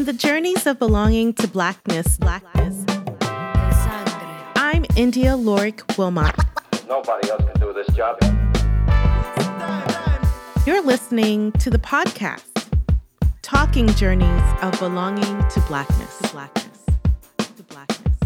On the journeys of belonging to blackness, blackness. I'm Yndia Lorick-Wilmot. Nobody else can do this job. You're listening to the podcast, Talking Journeys of Belonging to Blackness, to Blackness, to Blackness.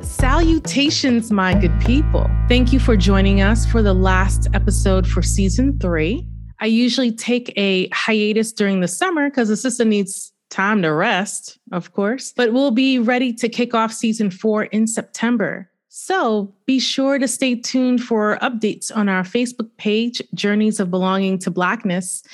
Salutations, my good people. Thank you for joining us for the last episode for season three. I usually take a hiatus during the summer because the system needs time to rest, of course, but we'll be ready to kick off season four in September. So be sure to stay tuned for updates on our Facebook page, Journeys of Belonging to Blackness,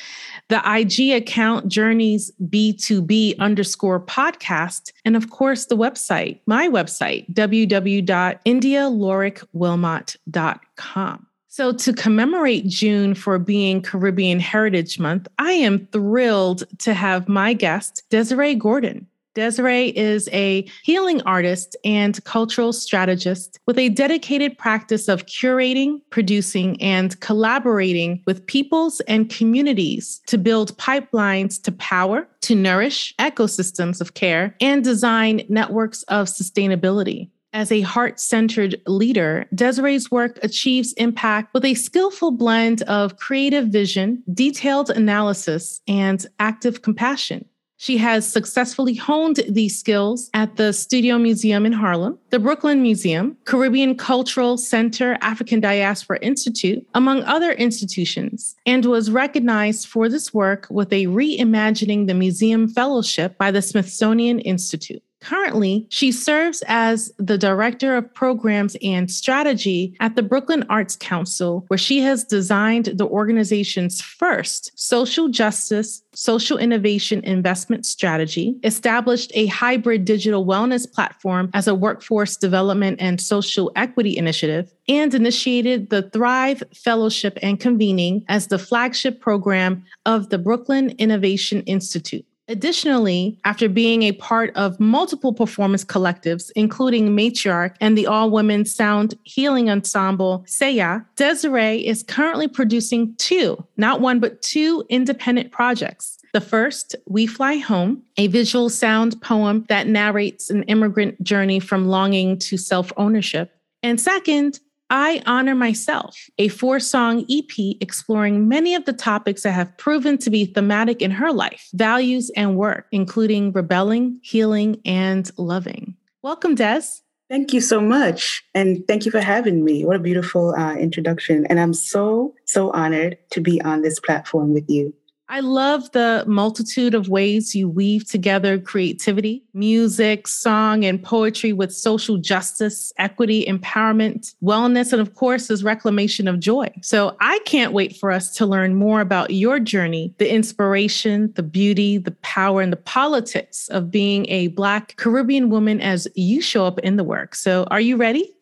the IG account, Journeys B2B underscore podcast, and of course, the website, my website, www.indialorikwilmot.com. So, to commemorate June for being Caribbean Heritage Month, I am thrilled to have my guest, Desiree Gordon. Desiree is a healing artist and cultural strategist with a dedicated practice of curating, producing, and collaborating with peoples and communities to build pipelines to power, to nourish ecosystems of care, and design networks of sustainability. As a heart centered leader, Desiree's work achieves impact with a skillful blend of creative vision, detailed analysis, and active compassion. She has successfully honed these skills at the Studio Museum in Harlem, the Brooklyn Museum, Caribbean Cultural Center, African Diaspora Institute, among other institutions, and was recognized for this work with a Reimagining the Museum Fellowship by the Smithsonian Institute. Currently, she serves as the Director of Programs and Strategy at the Brooklyn Arts Council, where she has designed the organization's first social justice, social innovation investment strategy, established a hybrid digital wellness platform as a workforce development and social equity initiative, and initiated the Thrive Fellowship and Convening as the flagship program of the Brooklyn Innovation Institute. Additionally, after being a part of multiple performance collectives, including Matriarch and the all women sound healing ensemble Seya, Desiree is currently producing two, not one, but two independent projects. The first, We Fly Home, a visual sound poem that narrates an immigrant journey from longing to self ownership. And second, I Honor Myself, a four song EP exploring many of the topics that have proven to be thematic in her life, values, and work, including rebelling, healing, and loving. Welcome, Des. Thank you so much. And thank you for having me. What a beautiful uh, introduction. And I'm so, so honored to be on this platform with you. I love the multitude of ways you weave together creativity, music, song, and poetry with social justice, equity, empowerment, wellness, and of course, this reclamation of joy. So I can't wait for us to learn more about your journey, the inspiration, the beauty, the power, and the politics of being a Black Caribbean woman as you show up in the work. So are you ready?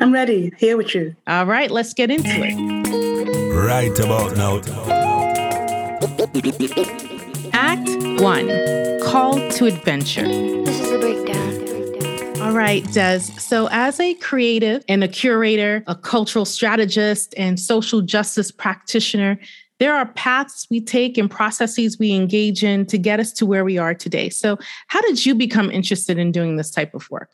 I'm ready. Here with you. All right, let's get into it. Right about now. Act one Call to Adventure. This is the breakdown. All right, Des. So, as a creative and a curator, a cultural strategist, and social justice practitioner, there are paths we take and processes we engage in to get us to where we are today. So, how did you become interested in doing this type of work?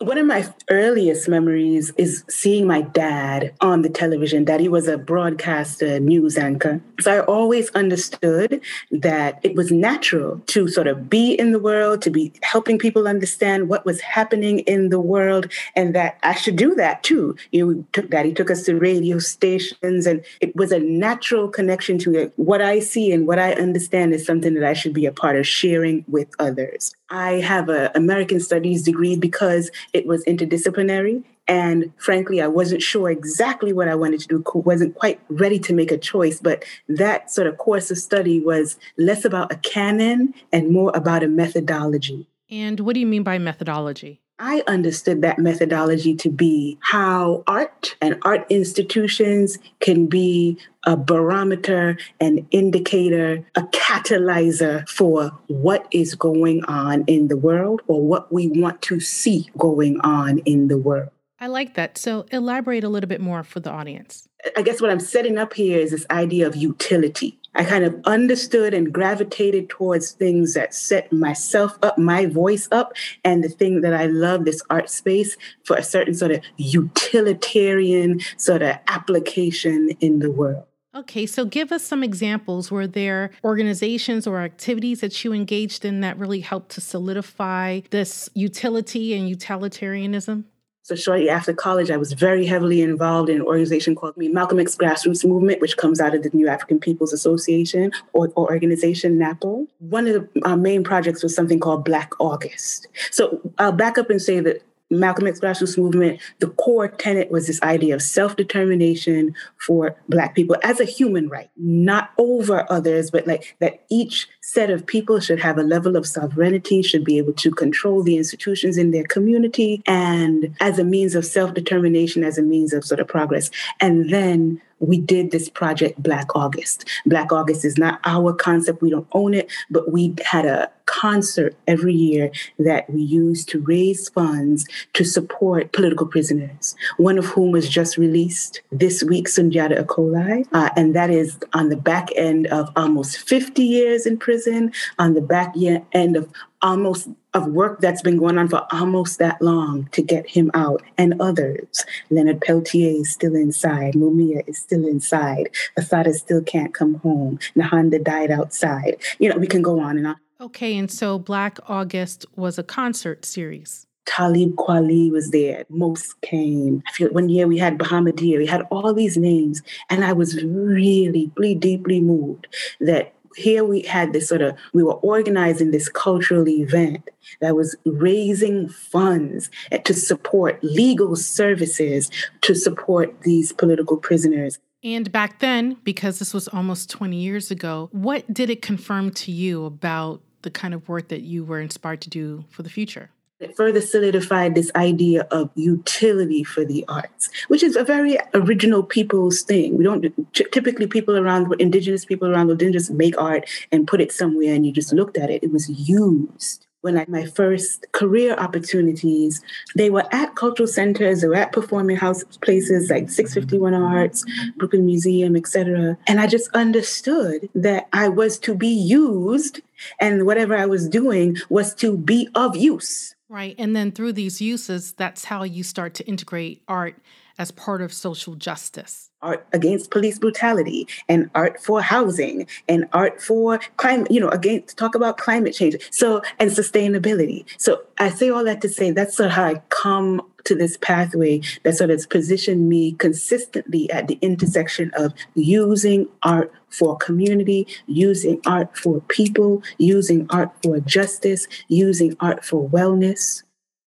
One of my earliest memories is seeing my dad on the television. Daddy was a broadcaster, news anchor. So I always understood that it was natural to sort of be in the world, to be helping people understand what was happening in the world, and that I should do that too. You know, took, Daddy took us to radio stations, and it was a natural connection to it. What I see and what I understand is something that I should be a part of sharing with others. I have an American Studies degree because it was interdisciplinary. And frankly, I wasn't sure exactly what I wanted to do, wasn't quite ready to make a choice. But that sort of course of study was less about a canon and more about a methodology. And what do you mean by methodology? I understood that methodology to be how art and art institutions can be a barometer, an indicator, a catalyzer for what is going on in the world or what we want to see going on in the world. I like that. So, elaborate a little bit more for the audience. I guess what I'm setting up here is this idea of utility I kind of understood and gravitated towards things that set myself up, my voice up, and the thing that I love, this art space, for a certain sort of utilitarian sort of application in the world. Okay, so give us some examples. Were there organizations or activities that you engaged in that really helped to solidify this utility and utilitarianism? So shortly after college, I was very heavily involved in an organization called Malcolm X Grassroots Movement, which comes out of the New African Peoples Association or, or organization NAPO. One of the, our main projects was something called Black August. So I'll back up and say that Malcolm X grassroots movement, the core tenet was this idea of self determination for Black people as a human right, not over others, but like that each set of people should have a level of sovereignty, should be able to control the institutions in their community, and as a means of self determination, as a means of sort of progress. And then we did this project Black August. Black August is not our concept, we don't own it, but we had a concert every year that we used to raise funds to support political prisoners, one of whom was just released this week, Sundiata Acoli. Uh, and that is on the back end of almost 50 years in prison, on the back end of almost of work that's been going on for almost that long to get him out and others. Leonard Peltier is still inside. Mumia is still inside. Assata still can't come home. Nehanda died outside. You know, we can go on and on. Okay, and so Black August was a concert series. Talib Kweli was there. Mos came. I feel one year we had Bahamadia. We had all these names. And I was really, really deeply moved that here we had this sort of, we were organizing this cultural event that was raising funds eh, to support legal services to support these political prisoners. And back then, because this was almost 20 years ago, what did it confirm to you about the kind of work that you were inspired to do for the future? It further solidified this idea of utility for the arts, which is a very original people's thing. We don't typically people around indigenous people around the just make art and put it somewhere and you just looked at it. It was used. When I my first career opportunities, they were at cultural centers, they were at performing house places like 651 Arts, Brooklyn Museum, etc. And I just understood that I was to be used and whatever I was doing was to be of use Right. And then through these uses, that's how you start to integrate art as part of social justice. Art against police brutality and art for housing and art for climate, you know, against talk about climate change. So and sustainability. So I say all that to say that's how I come to this pathway that sort of positioned me consistently at the intersection of using art for community, using art for people, using art for justice, using art for wellness.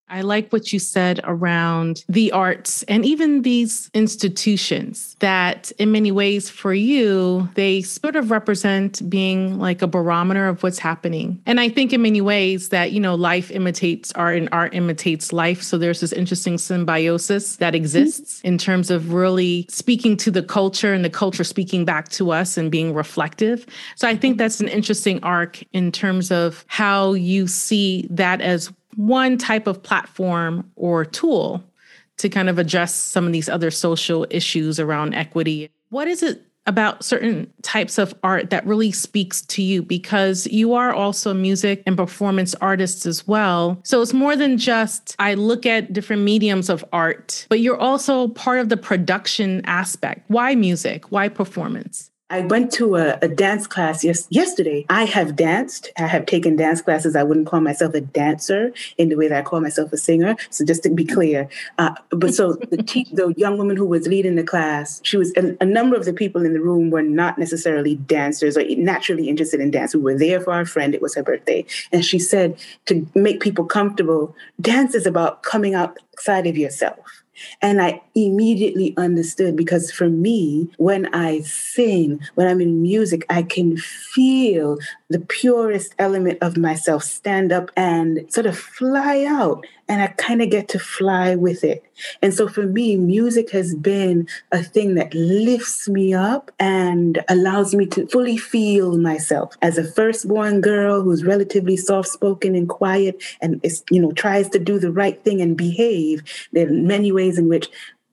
I like what you said around the arts and even these institutions that, in many ways, for you, they sort of represent being like a barometer of what's happening. And I think, in many ways, that, you know, life imitates art and art imitates life. So there's this interesting symbiosis that exists in terms of really speaking to the culture and the culture speaking back to us and being reflective. So I think that's an interesting arc in terms of how you see that as one type of platform or tool to kind of address some of these other social issues around equity. What is it about certain types of art that really speaks to you because you are also music and performance artists as well. So it's more than just I look at different mediums of art, but you're also part of the production aspect. Why music? Why performance? I went to a, a, dance class yes, yesterday. I have danced. I have taken dance classes. I wouldn't call myself a dancer in the way that I call myself a singer. So just to be clear, uh, but so the te- the young woman who was leading the class, she was a, a, number of the people in the room were not necessarily dancers or naturally interested in dance. We were there for our friend. It was her birthday, and she said to make people comfortable, dance is about coming outside of yourself and I immediately understood because for me, when I sing, when I'm in music, I can feel the purest element of myself stand up and sort of fly out. And I kind of get to fly with it. And so for me, music has been a thing that lifts me up and allows me to fully feel myself as a firstborn girl who's relatively soft spoken and quiet and is, you know, tries to do the right thing and behave. There are many ways in which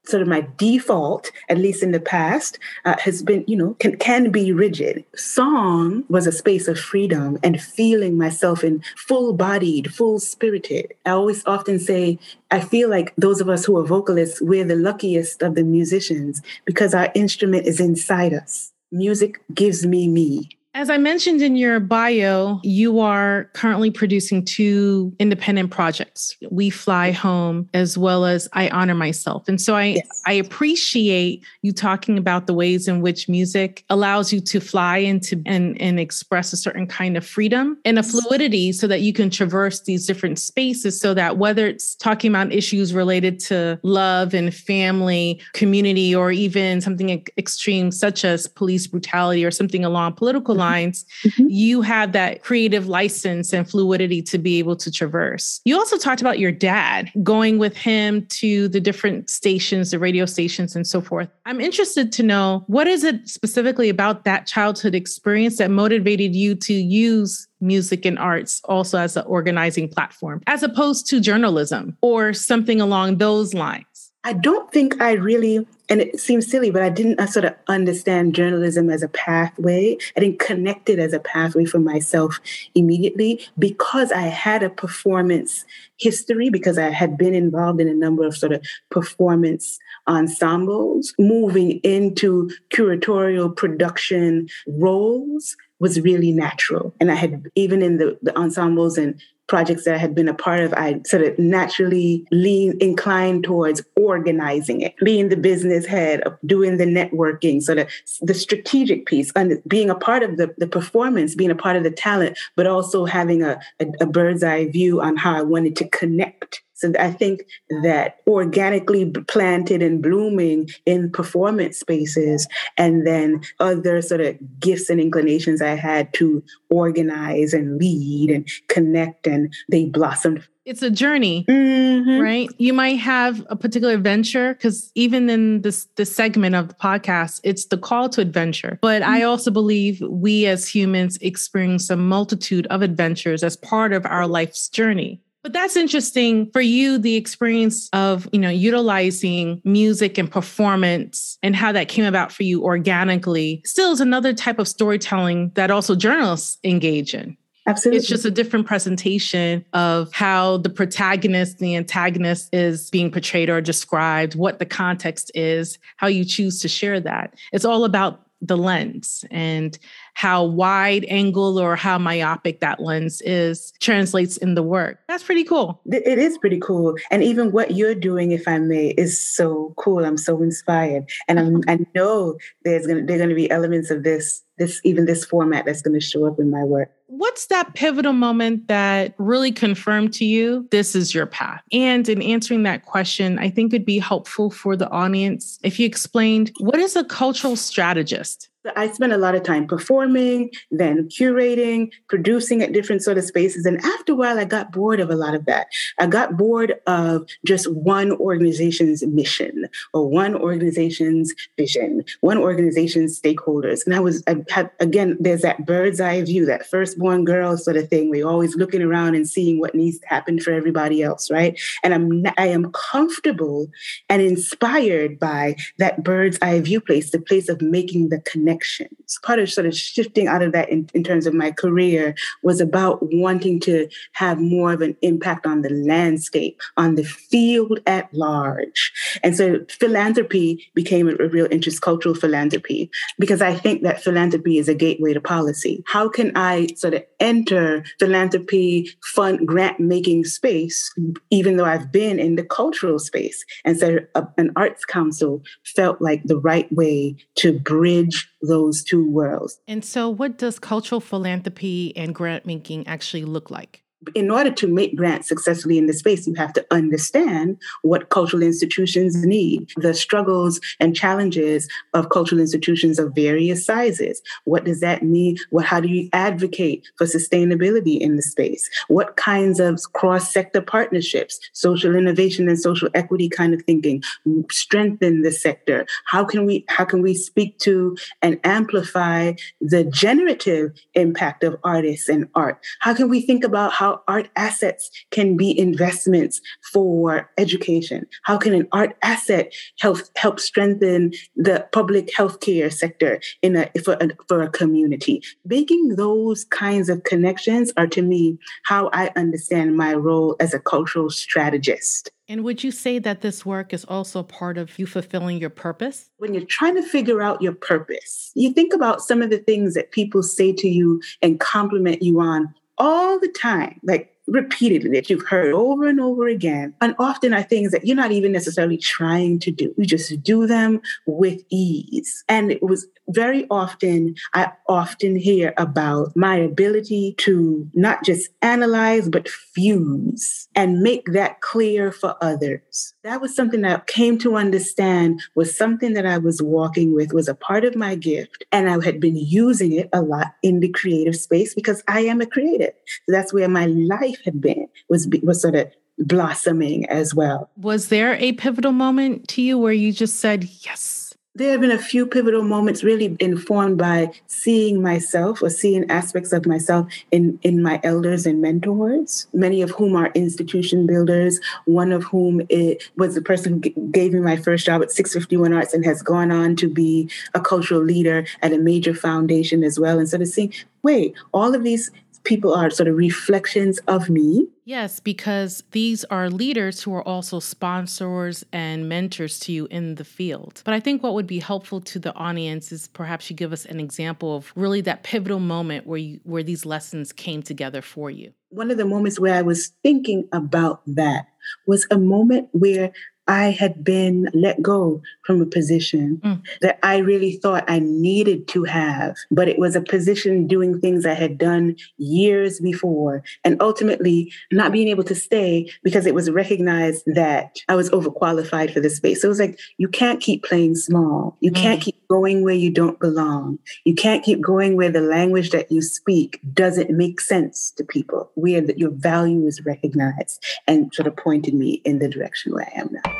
sort of my default, at least in the past, uh, has been, you know, can, can be rigid. Song was a space of freedom and feeling myself in full bodied, full spirited. I always often say, I feel like those of us who are vocalists, we're the luckiest of the musicians because our instrument is inside us. Music gives me me. As I mentioned in your bio, you are currently producing two independent projects, We Fly Home, as well as I Honor Myself. And so I, yes. I appreciate you talking about the ways in which music allows you to fly into and, and express a certain kind of freedom and a fluidity so that you can traverse these different spaces so that whether it's talking about issues related to love and family, community, or even something extreme such as police brutality or something along political lines, lines, mm-hmm. you have that creative license and fluidity to be able to traverse. You also talked about your dad going with him to the different stations, the radio stations, and so forth. I'm interested to know what is it specifically about that childhood experience that motivated you to use music and arts also as an organizing platform, as opposed to journalism or something along those lines? I don't think I really, and it seems silly, but I didn't I sort of understand journalism as a pathway. I didn't connect it as a pathway for myself immediately because I had a performance history, because I had been involved in a number of sort of performance ensembles. Moving into curatorial production roles was really natural. And I had, even in the, the ensembles and projects that I had been a part of, I sort of naturally lean inclined towards organizing it, being the business head, doing the networking, sort of the strategic piece, and being a part of the, the performance, being a part of the talent, but also having a, a, a bird's eye view on how I wanted to connect so I think that organically planted and blooming in performance spaces, and then other sort of gifts and inclinations I had to organize and lead and connect, and they blossomed it's a journey mm-hmm. right you might have a particular venture because even in this this segment of the podcast it's the call to adventure but mm-hmm. i also believe we as humans experience a multitude of adventures as part of our life's journey but that's interesting for you, the experience of, you know, utilizing music and performance and how that came about for you organically still is another type of storytelling that also journalists engage in. Absolutely. It's just a different presentation of how the protagonist, the antagonist is being portrayed or described, what the context is, how you choose to share that. It's all about the lens and how wide angle or how myopic that lens is translates in the work. That's pretty cool. It is pretty cool. And even what you're doing, if I may, is so cool. I'm so inspired. And I'm, I know there's gonna there're gonna be elements of this, this even this format that's gonna show up in my work. What's that pivotal moment that really confirmed to you this is your path? And in answering that question, I think it'd be helpful for the audience if you explained what is a cultural strategist? I spent a lot of time performing, then curating, producing at different sort of spaces. And after a while, I got bored of a lot of that. I got bored of just one organization's mission or one organization's vision, one organization's stakeholders. And I was, I had, again, there's that bird's eye view, that firstborn girl sort of thing you're always looking around and seeing what needs to happen for everybody else, right? And I'm, I am comfortable and inspired by that bird's eye view place, the place of making the connection connections. Part of sort of shifting out of that in, in terms of my career was about wanting to have more of an impact on the landscape, on the field at large. And so philanthropy became a, a real interest, cultural philanthropy, because I think that philanthropy is a gateway to policy. How can I sort of enter philanthropy, fund, grant making space, even though I've been in the cultural space? And so a, an arts council felt like the right way to bridge those two worlds. And so, what does cultural philanthropy and grant making actually look like? In order to make grants successfully in the space, you have to understand what cultural institutions need, the struggles and challenges of cultural institutions of various sizes. What does that mean? What, how do you advocate for sustainability in the space? What kinds of cross sector partnerships, social innovation and social equity kind of thinking strengthen the sector? How can we, how can we speak to and amplify the generative impact of artists and art? How can we think about how how art assets can be investments for education. How can an art asset help help strengthen the public healthcare sector in a for a, for a community? Making those kinds of connections are to me how I understand my role as a cultural strategist. And would you say that this work is also part of you fulfilling your purpose? When you're trying to figure out your purpose, you think about some of the things that people say to you and compliment you on all the time. Like repeatedly that you've heard over and over again. And often are things that you're not even necessarily trying to do. You just do them with ease. And it was very often, I often hear about my ability to not just analyze, but fuse and make that clear for others. That was something that I came to understand was something that I was walking with, was a part of my gift. And I had been using it a lot in the creative space because I am a creative. That's where my life life had been was was sort of blossoming as well. Was there a pivotal moment to you where you just said yes? There have been a few pivotal moments really informed by seeing myself or seeing aspects of myself in, in my elders and mentors, many of whom are institution builders, one of whom it was the person who g- gave me my first job at 651 Arts and has gone on to be a cultural leader at a major foundation as well. And sort of seeing, wait, all of these people are sort of reflections of me. Yes, because these are leaders who are also sponsors and mentors to you in the field. But I think what would be helpful to the audience is perhaps you give us an example of really that pivotal moment where you where these lessons came together for you. One of the moments where I was thinking about that was a moment where I had been let go from a position mm. that I really thought I needed to have, but it was a position doing things I had done years before, and ultimately not being able to stay because it was recognized that I was overqualified for the space. So it was like, you can't keep playing small. You mm. can't keep going where you don't belong. You can't keep going where the language that you speak doesn't make sense to people, where that your value is recognized, and sort of pointed me in the direction where I am now.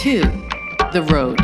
Two The Road.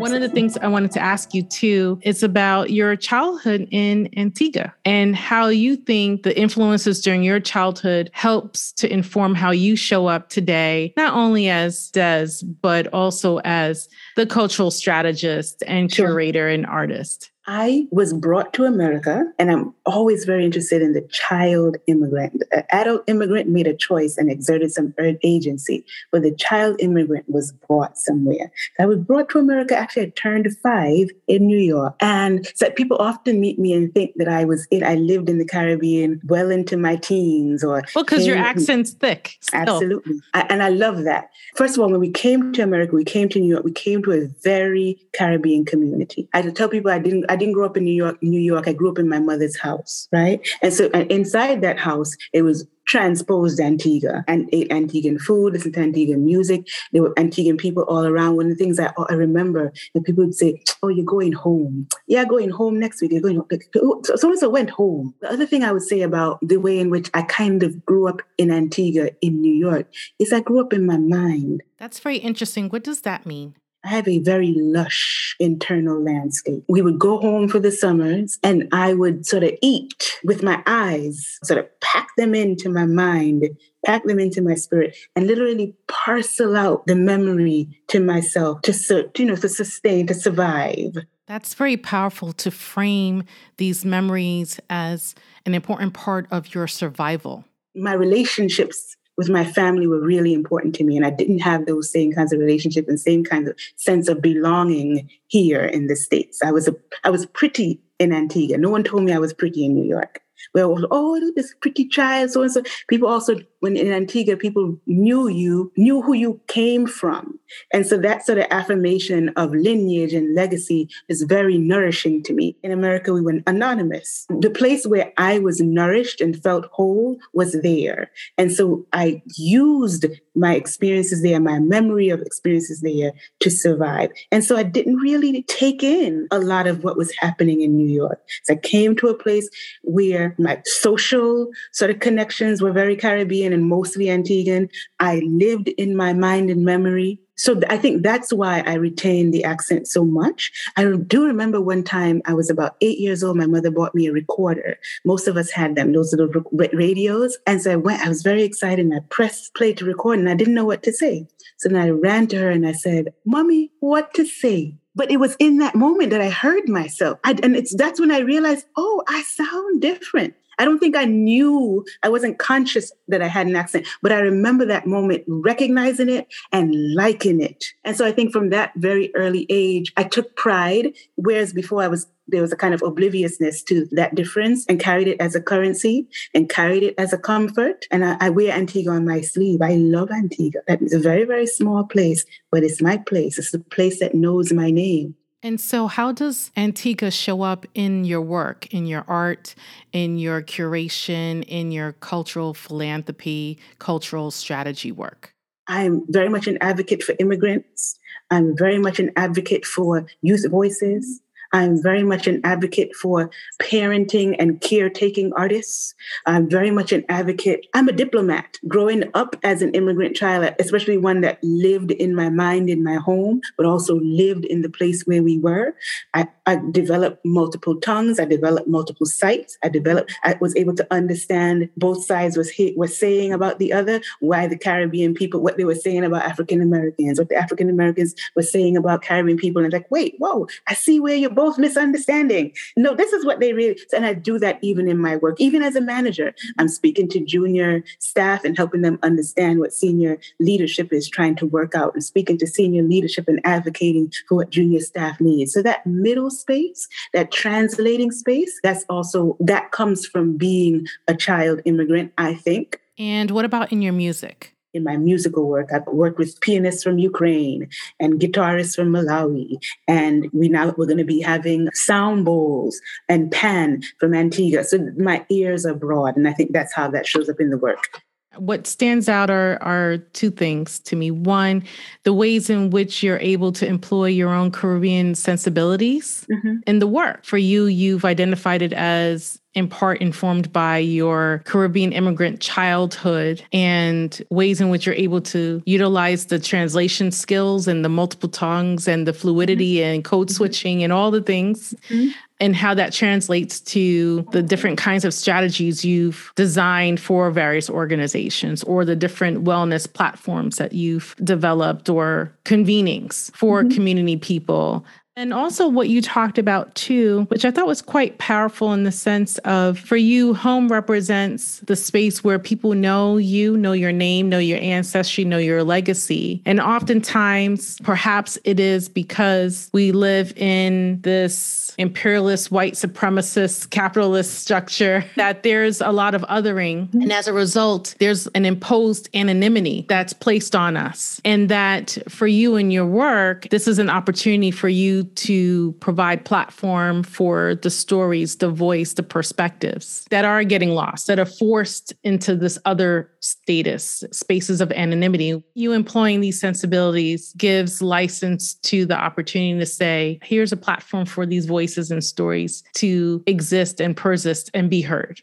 One of the things I wanted to ask you too is about your childhood in Antigua and how you think the influences during your childhood helps to inform how you show up today, not only as Des, but also as the cultural strategist and curator and artist. I was brought to America, and I'm always very interested in the child immigrant. The adult immigrant made a choice and exerted some agency, but the child immigrant was brought somewhere. I was brought to America. Actually, I turned five in New York, and so people often meet me and think that I was in. I lived in the Caribbean well into my teens, or well, because your accent's thick. Still. Absolutely, I, and I love that. First of all, when we came to America, we came to New York. We came to a very Caribbean community. I tell people I didn't. I didn't grow up in New York, New York. I grew up in my mother's house, right? And so and inside that house, it was transposed Antigua and ate Antiguan food, listened to Antiguan music. There were Antiguan people all around. One of the things I, I remember that people would say, Oh, you're going home. Yeah, going home next week. You're going home. So and so went home. The other thing I would say about the way in which I kind of grew up in Antigua in New York is I grew up in my mind. That's very interesting. What does that mean? I have a very lush internal landscape. We would go home for the summers and I would sort of eat with my eyes, sort of pack them into my mind, pack them into my spirit, and literally parcel out the memory to myself to, sort, you know, to sustain, to survive. That's very powerful to frame these memories as an important part of your survival. My relationships with my family were really important to me. And I didn't have those same kinds of relationship and same kinds of sense of belonging here in the States. I was a I was pretty in Antigua. No one told me I was pretty in New York. Well, oh, this pretty child, so and so. People also, when in Antigua, people knew you, knew who you came from. And so that sort of affirmation of lineage and legacy is very nourishing to me. In America, we went anonymous. The place where I was nourished and felt whole was there. And so I used my experiences there, my memory of experiences there to survive. And so I didn't really take in a lot of what was happening in New York. So I came to a place where my social sort of connections were very Caribbean and mostly Antiguan. I lived in my mind and memory so I think that's why I retain the accent so much. I do remember one time I was about eight years old. My mother bought me a recorder. Most of us had them, those little radios. And so I went, I was very excited and I pressed play to record and I didn't know what to say. So then I ran to her and I said, Mommy, what to say? But it was in that moment that I heard myself. I, and it's that's when I realized, oh, I sound different. I don't think I knew, I wasn't conscious that I had an accent, but I remember that moment recognizing it and liking it. And so I think from that very early age, I took pride, whereas before I was there was a kind of obliviousness to that difference and carried it as a currency and carried it as a comfort. And I, I wear Antigua on my sleeve. I love Antigua. It's a very, very small place, but it's my place. It's the place that knows my name. And so, how does Antigua show up in your work, in your art, in your curation, in your cultural philanthropy, cultural strategy work? I'm very much an advocate for immigrants. I'm very much an advocate for youth voices. I'm very much an advocate for parenting and caretaking artists. I'm very much an advocate. I'm a diplomat. Growing up as an immigrant child, especially one that lived in my mind in my home, but also lived in the place where we were, I, I developed multiple tongues. I developed multiple sites. I developed, I was able to understand both sides was, was saying about the other, why the Caribbean people, what they were saying about African Americans, what the African Americans were saying about Caribbean people. And like, wait, whoa, I see where you're both misunderstanding. No, this is what they really, and I do that even in my work. Even as a manager, I'm speaking to junior staff and helping them understand what senior leadership is trying to work out and speaking to senior leadership and advocating for what junior staff needs. So that middle space, that translating space, that's also, that comes from being a child immigrant, I think. And what about in your music? In my musical work. I've worked with pianists from Ukraine and guitarists from Malawi. And we now we're going to be having sound bowls and pan from Antigua. So my ears are broad. And I think that's how that shows up in the work. What stands out are, are two things to me. One, the ways in which you're able to employ your own Caribbean sensibilities mm-hmm. in the work. For you, you've identified it as in part informed by your Caribbean immigrant childhood and ways in which you're able to utilize the translation skills and the multiple tongues and the fluidity mm-hmm. and code mm-hmm. switching and all the things. Mm-hmm. And how that translates to the different kinds of strategies you've designed for various organizations or the different wellness platforms that you've developed or convenings for mm-hmm. community people and also, what you talked about too, which I thought was quite powerful in the sense of for you, home represents the space where people know you, know your name, know your ancestry, know your legacy. And oftentimes, perhaps it is because we live in this imperialist, white supremacist, capitalist structure that there's a lot of othering. And as a result, there's an imposed anonymity that's placed on us. And that for you and your work, this is an opportunity for you to provide platform for the stories, the voice, the perspectives that are getting lost, that are forced into this other status, spaces of anonymity. You employing these sensibilities gives license to the opportunity to say, here's a platform for these voices and stories to exist and persist and be heard.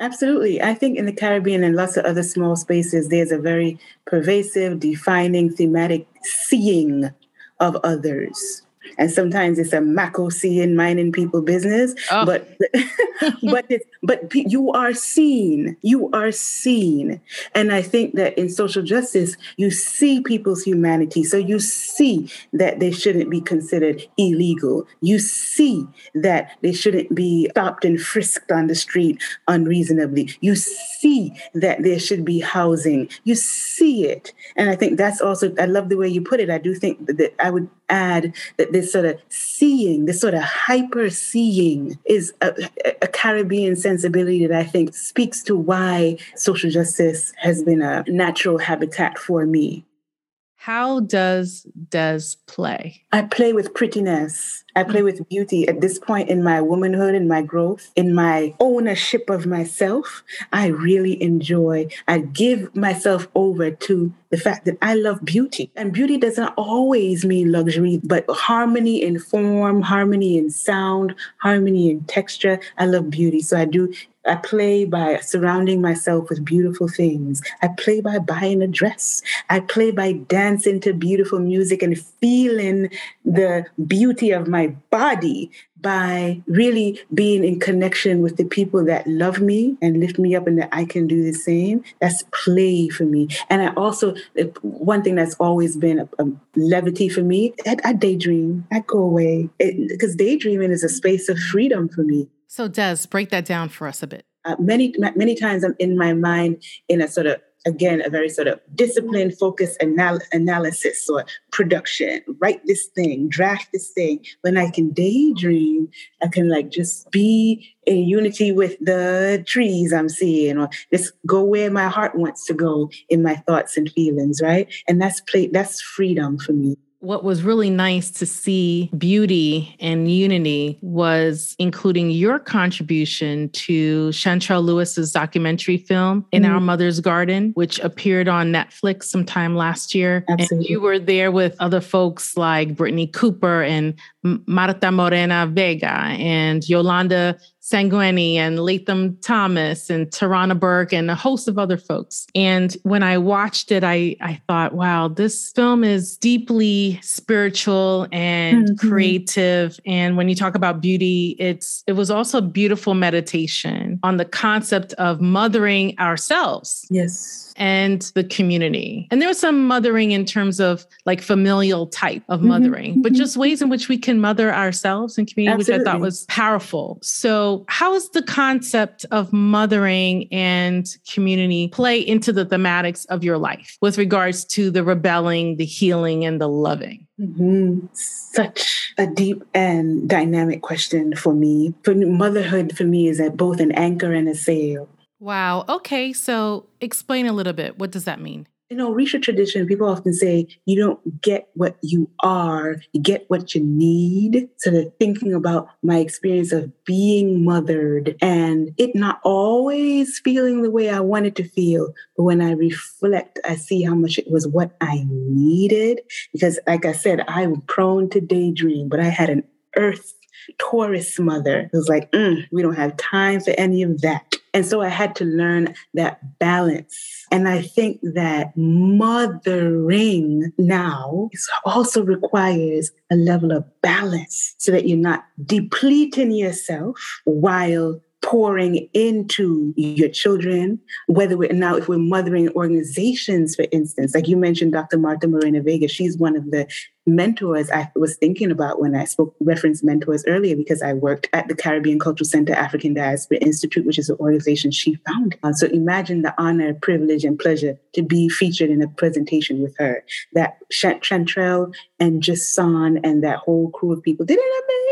Absolutely. I think in the Caribbean and lots of other small spaces, there's a very pervasive, defining, thematic seeing of others and sometimes it's a Mako seeing minding people business. Oh. But but it's, but you are seen. You are seen, and I think that in social justice, you see people's humanity. So you see that they shouldn't be considered illegal. You see that they shouldn't be stopped and frisked on the street unreasonably. You see that there should be housing. You see it, and I think that's also. I love the way you put it. I do think that I would add that this sort of seeing, this sort of hyper seeing, is a, a, Caribbean sensibility that I think speaks to why social justice has been a natural habitat for me. How does Des play? I play with prettiness. I play with beauty. At this point in my womanhood, in my growth, in my ownership of myself, I really enjoy, I give myself over to the fact that I love beauty. And beauty doesn't always mean luxury, but harmony in form, harmony in sound, harmony in texture. I love beauty. So I do I play by surrounding myself with beautiful things. I play by buying a dress. I play by dancing to beautiful music and feeling the beauty of my body by really being in connection with the people that love me and lift me up and that I can do the same. That's play for me. And I also, one thing that's always been a, a levity for me, I, I daydream. I go away because daydreaming is a space of freedom for me. So, Des, break that down for us a bit. Uh, many, many times I'm in my mind in a sort of again, a very sort of disciplined, focused anal- analysis or production. Write this thing, draft this thing. When I can daydream, I can like just be in unity with the trees I'm seeing, or just go where my heart wants to go in my thoughts and feelings, right? And that's play. That's freedom for me what was really nice to see beauty and unity was including your contribution to Shantrelle Lewis's documentary film in mm. our mother's garden which appeared on netflix sometime last year Absolutely. and you were there with other folks like Brittney cooper and marta moreno vega and yolanda Sangweni and Latham Thomas and Tarana Burke and a host of other folks. And when I watched it, I, I thought, wow, this film is deeply spiritual and mm-hmm. creative. And when you talk about beauty, it's it was also a beautiful meditation on the concept of mothering ourselves. Yes and the community. And there was some mothering in terms of like familial type of mm-hmm, mothering, mm-hmm. but just ways in which we can mother ourselves and community, Absolutely. which I thought was powerful. So, how does the concept of mothering and community play into the thematics of your life with regards to the rebelling, the healing, and the loving? Mm-hmm. Such a deep and dynamic question for me. For motherhood, for me, is at both an anchor and a sail. Wow. Okay. So explain a little bit. What does that mean? You know, Risha tradition, people often say you don't get what you are, you get what you need. So they're thinking about my experience of being mothered and it not always feeling the way I wanted to feel. But when I reflect, I see how much it was what I needed. Because, like I said, I'm prone to daydream, but I had an earth Taurus mother who's like, mm, we don't have time for any of that. And so I had to learn that balance. And I think that mothering now also requires a level of balance so that you're not depleting yourself while pouring into your children, whether we're now, if we're mothering organizations, for instance, like you mentioned, Dr. Marta Moreno Vega, she's one of the mentors I was thinking about when I spoke reference mentors earlier because I worked at the Caribbean Cultural Center African Diaspora Institute, which is an organization she founded. Uh, so imagine the honor, privilege, and pleasure to be featured in a presentation with her. That Shantrelle and Jason and that whole crew of people did an amazing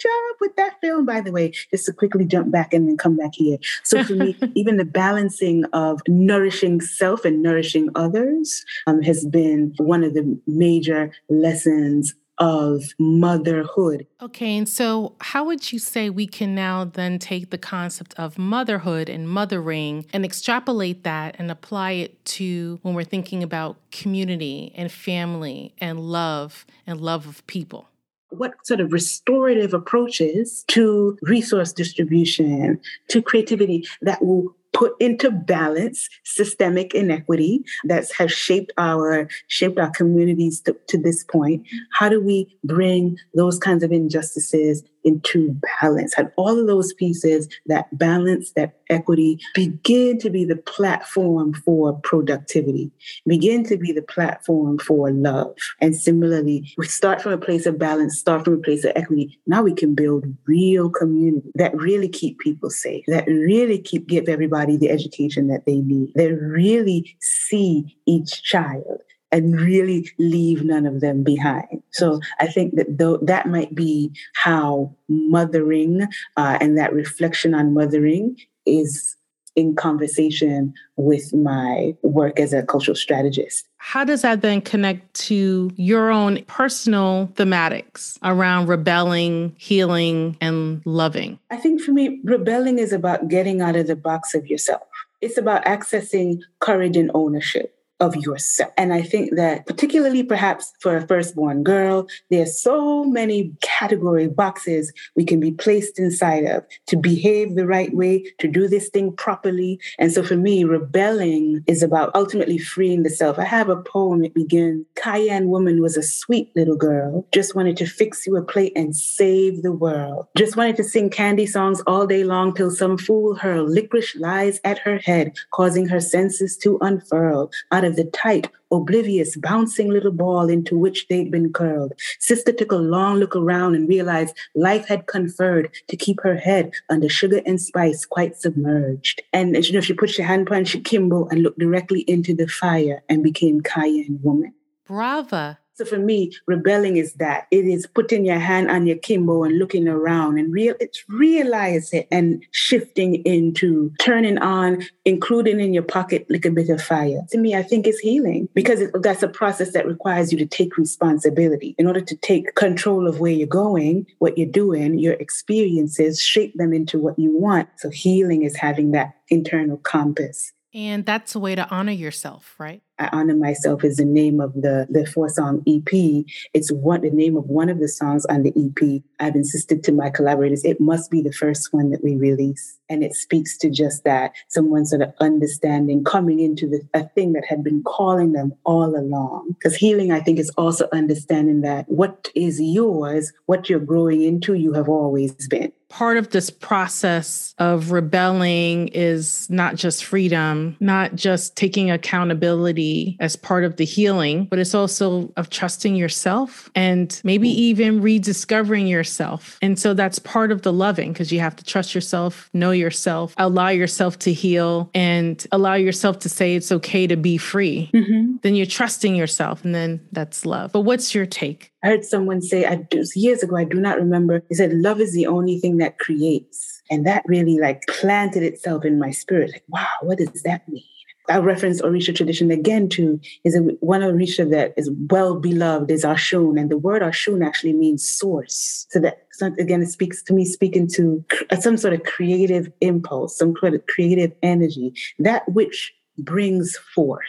job with that film, by the way, just to quickly jump back and then come back here. So for me, even the balancing of nourishing self and nourishing others um, has been one of the major lessons of motherhood. Okay, and so how would you say we can now then take the concept of motherhood and mothering and extrapolate that and apply it to when we're thinking about community and family and love and love of people? What sort of restorative approaches to resource distribution, to creativity that will put into balance systemic inequity that has shaped our shaped our communities to, to this point? How do we bring those kinds of injustices into balance. And all of those pieces that balance that equity begin to be the platform for productivity begin to be the platform for love. And similarly we start from a place of balance start from a place of equity. Now we can build real community that really keep people safe that really keep give everybody the education that they need that really see each child and really leave none of them behind. So I think that though that might be how mothering uh, and that reflection on mothering is in conversation with my work as a cultural strategist. How does that then connect to your own personal thematics around rebelling, healing, and loving? I think for me, rebelling is about getting out of the box of yourself. It's about accessing courage and ownership of yourself. And I think that, particularly perhaps for a firstborn girl, there's so many category boxes we can be placed inside of to behave the right way, to do this thing properly. And so for me, rebelling is about ultimately freeing the self. I have a poem, it begins Cayenne woman was a sweet little girl, just wanted to fix you a plate and save the world. Just wanted to sing candy songs all day long till some fool hurl licorice lies at her head, causing her senses to unfurl out the tight, oblivious, bouncing little ball into which they'd been curled. Sister took a long look around and realized life had conferred to keep her head under sugar and spice quite submerged. And you know, she put her hand upon Kimbo and looked directly into the fire and became Cayenne woman. Brava. So for me, rebelling is that it is putting your hand on your Kimbo and looking around and real it's realize it and shifting into turning on, including in your pocket like a bit of fire. To me, I think it's healing because it, that's a process that requires you to take responsibility in order to take control of where you're going, what you're doing, your experiences, shape them into what you want. So healing is having that internal compass. And that's a way to honor yourself, right? I Honor Myself is the name of the, the four song EP. It's what the name of one of the songs on the EP. I've insisted to my collaborators, it must be the first one that we release. And it speaks to just that someone sort of understanding, coming into the, a thing that had been calling them all along. Because healing, I think, is also understanding that what is yours, what you're growing into, you have always been part of this process of rebelling is not just freedom, not just taking accountability as part of the healing, but it's also of trusting yourself and maybe even rediscovering yourself. And so that's part of the loving because you have to trust yourself, know yourself, allow yourself to heal, and allow yourself to say it's okay to be free. Mm-hmm. Then you're trusting yourself, and then that's love. But what's your take? I heard someone say I do, years ago, I do not remember. He said, Love is the only thing that creates. And that really like planted itself in my spirit. Like, wow, what does that mean? I reference Orisha tradition again too, is a, one Orisha that is well beloved is Oshun. And the word Oshun actually means source. So that again, it speaks to me, speaking to some sort of creative impulse, some sort of creative energy, that which brings forth.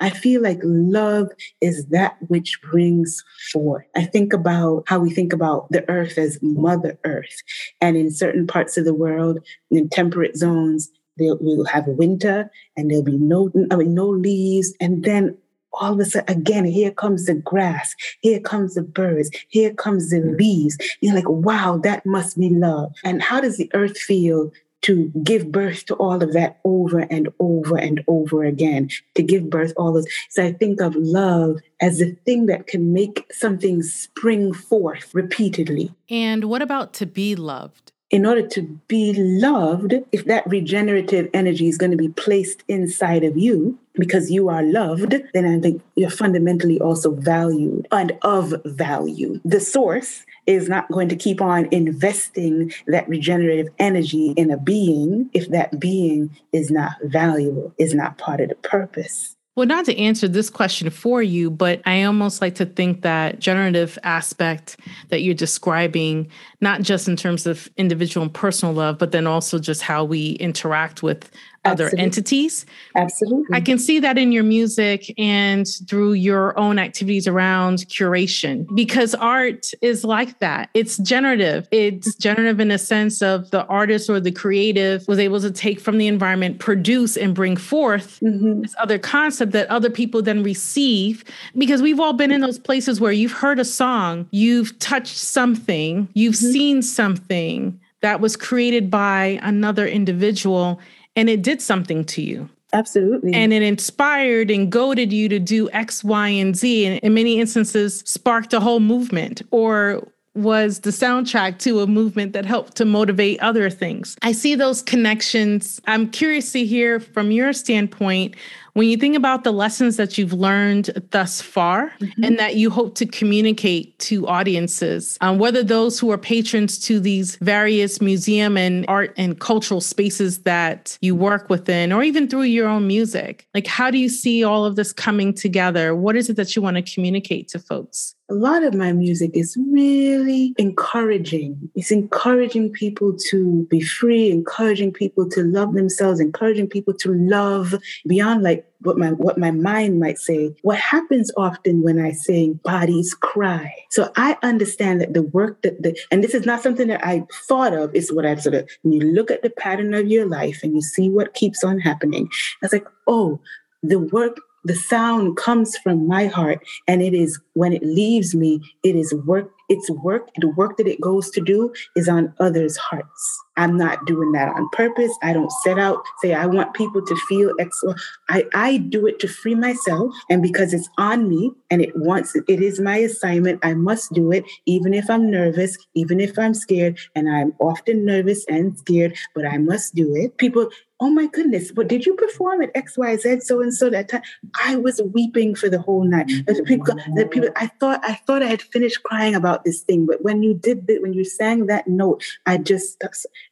I feel like love is that which brings forth. I think about how we think about the earth as Mother Earth. And in certain parts of the world, in temperate zones, they will have winter and there'll be no, I mean, no leaves. And then all of a sudden, again, here comes the grass, here comes the birds, here comes the leaves. You're like, wow, that must be love. And how does the earth feel to give birth to all of that over and over and over again, to give birth all those. So I think of love as the thing that can make something spring forth repeatedly. And what about to be loved? In order to be loved, if that regenerative energy is going to be placed inside of you because you are loved, then I think you're fundamentally also valued and of value. The source is not going to keep on investing that regenerative energy in a being if that being is not valuable, is not part of the purpose. Well, not to answer this question for you, but I almost like to think that generative aspect that you're describing, not just in terms of individual and personal love, but then also just how we interact with other entities. Absolutely. I can see that in your music and through your own activities around curation because art is like that. It's generative. It's generative in a sense of the artist or the creative was able to take from the environment, produce and bring forth mm-hmm. this other concept that other people then receive because we've all been in those places where you've heard a song, you've touched something, you've mm-hmm. Mm-hmm. seen something that was created by another individual and it did something to you. Absolutely. And it inspired and goaded you to do X, Y, and Z. And in many instances, sparked a whole movement or was the soundtrack to a movement that helped to motivate other things. I see those connections. I'm curious to hear from your standpoint when you think about the lessons that you've learned thus far mm-hmm. and that you hope to communicate to audiences, um, whether those who are patrons to these various museum and art and cultural spaces that you work within, or even through your own music, like how do you see all of this coming together? What is it that you want to communicate to folks? A lot of my music is really encouraging. It's encouraging people to be free, encouraging people to love themselves, encouraging people to love beyond like what my what my mind might say what happens often when i sing bodies cry so i understand that the work that the and this is not something that i thought of it's what i sort of when you look at the pattern of your life and you see what keeps on happening i was like oh the work the sound comes from my heart and it is when it leaves me it is work it's work the work that it goes to do is on others hearts i'm not doing that on purpose i don't set out say i want people to feel x i i do it to free myself and because it's on me and it wants it is my assignment i must do it even if i'm nervous even if i'm scared and i'm often nervous and scared but i must do it people oh my goodness, but did you perform at XYZ so and so that time? I was weeping for the whole night. The people, the people, I thought I thought I had finished crying about this thing, but when you did that, when you sang that note, I just I'm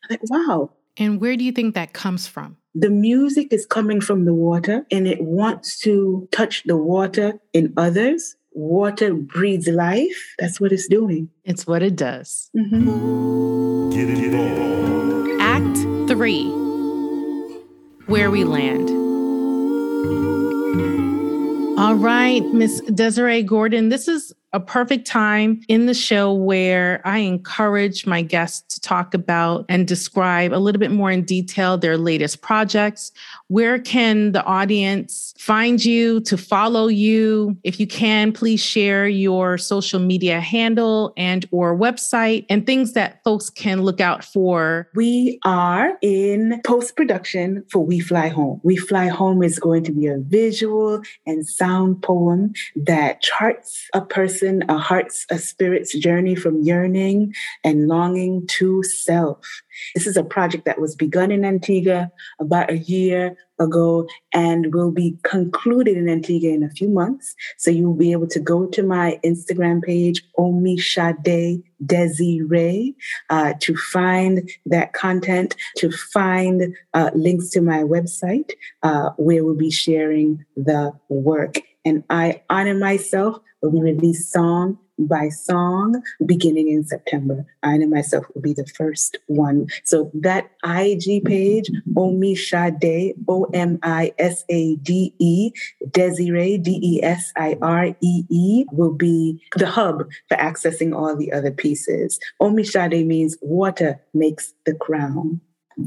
like, wow. And where do you think that comes from? The music is coming from the water and it wants to touch the water in others. Water breathes life. That's what it's doing. It's what it does. Mm-hmm. Get involved. Act three where we land. All right, Miss Desiree Gordon, this is a perfect time in the show where I encourage my guests to talk about and describe a little bit more in detail their latest projects. Where can the audience find you to follow you? If you can, please share your social media handle and or website and things that folks can look out for. We are in post-production for We Fly Home. We Fly Home is going to be a visual and sound poem that charts a person a heart's, a spirit's journey from yearning and longing to self. This is a project that was begun in Antigua about a year ago and will be concluded in Antigua in a few months. So you'll be able to go to my Instagram page, Omi Sade Desiree, uh, to find that content, to find uh, links to my website, uh, where we'll be sharing the work. And I honor myself when we release song by song beginning in September. I Honor Myself will be the first one. So that IG page, Omi Sade, O M I S A D E, Desiree, D E S I R E E, will be the hub for accessing all the other pieces. Omi Sade means water makes the crown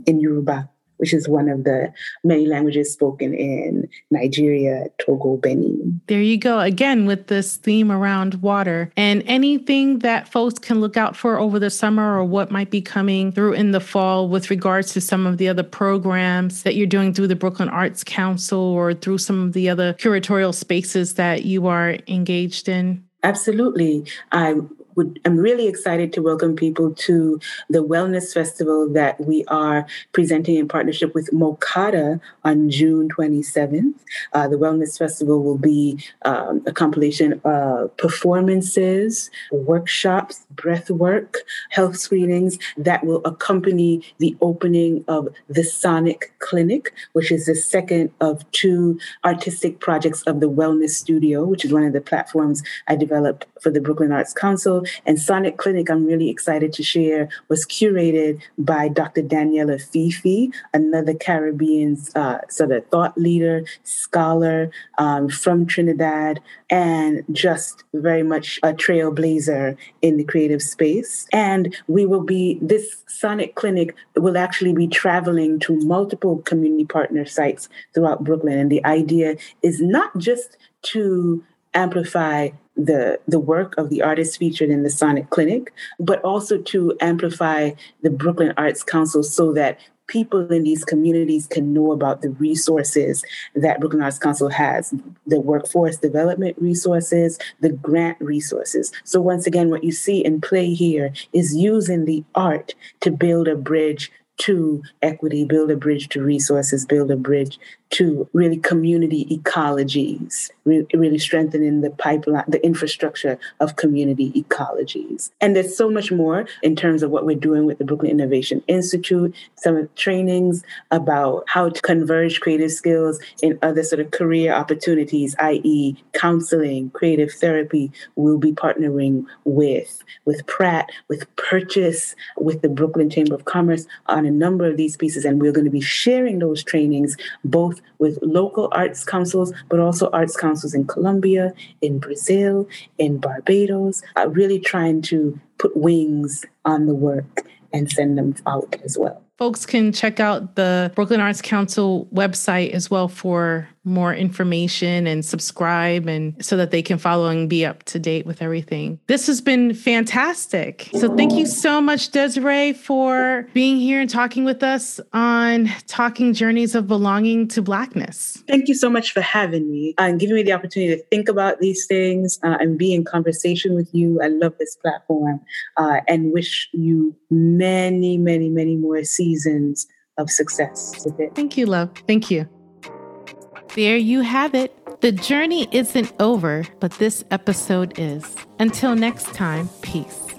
in Yoruba which is one of the many languages spoken in Nigeria, Togo, Benin. There you go. Again, with this theme around water and anything that folks can look out for over the summer or what might be coming through in the fall with regards to some of the other programs that you're doing through the Brooklyn Arts Council or through some of the other curatorial spaces that you are engaged in? Absolutely. I would, I'm really excited to welcome people to the Wellness Festival that we are presenting in partnership with MoCADA on June 27th. Uh, the Wellness Festival will be um, a compilation of performances, workshops, breath work, health screenings that will accompany the opening of the Sonic Clinic, which is the second of two artistic projects of the Wellness Studio, which is one of the platforms I developed for the Brooklyn Arts Council and Sonic Clinic, I'm really excited to share, was curated by Dr. Daniela Fifi, another Caribbean uh, sort of thought leader, scholar um, from Trinidad, and just very much a trailblazer in the creative space. And we will be, this Sonic Clinic will actually be traveling to multiple community partner sites throughout Brooklyn. And the idea is not just to amplify the the work of the artists featured in the Sonic Clinic, but also to amplify the Brooklyn Arts Council so that people in these communities can know about the resources that Brooklyn Arts Council has, the workforce development resources, the grant resources. So once again, what you see in play here is using the art to build a bridge to equity, build a bridge to resources, build a bridge to really community ecologies, really strengthening the pipeline, the infrastructure of community ecologies. And there's so much more in terms of what we're doing with the Brooklyn Innovation Institute, some of the trainings about how to converge creative skills in other sort of career opportunities, i.e., counseling, creative therapy. We'll be partnering with, with Pratt, with Purchase, with the Brooklyn Chamber of Commerce on a number of these pieces. And we're going to be sharing those trainings both with local arts councils, but also arts councils in Colombia, in Brazil, in Barbados, uh, really trying to put wings on the work and send them out as well. Folks can check out the Brooklyn Arts Council website as well for more information and subscribe and so that they can follow and be up to date with everything. This has been fantastic. So thank you so much Desiree for being here and talking with us on talking journeys of belonging to blackness. Thank you so much for having me and giving me the opportunity to think about these things uh, and be in conversation with you. I love this platform uh, and wish you many, many, many more seasons of success with it. Thank you, love. Thank you. There you have it. The journey isn't over, but this episode is. Until next time, peace.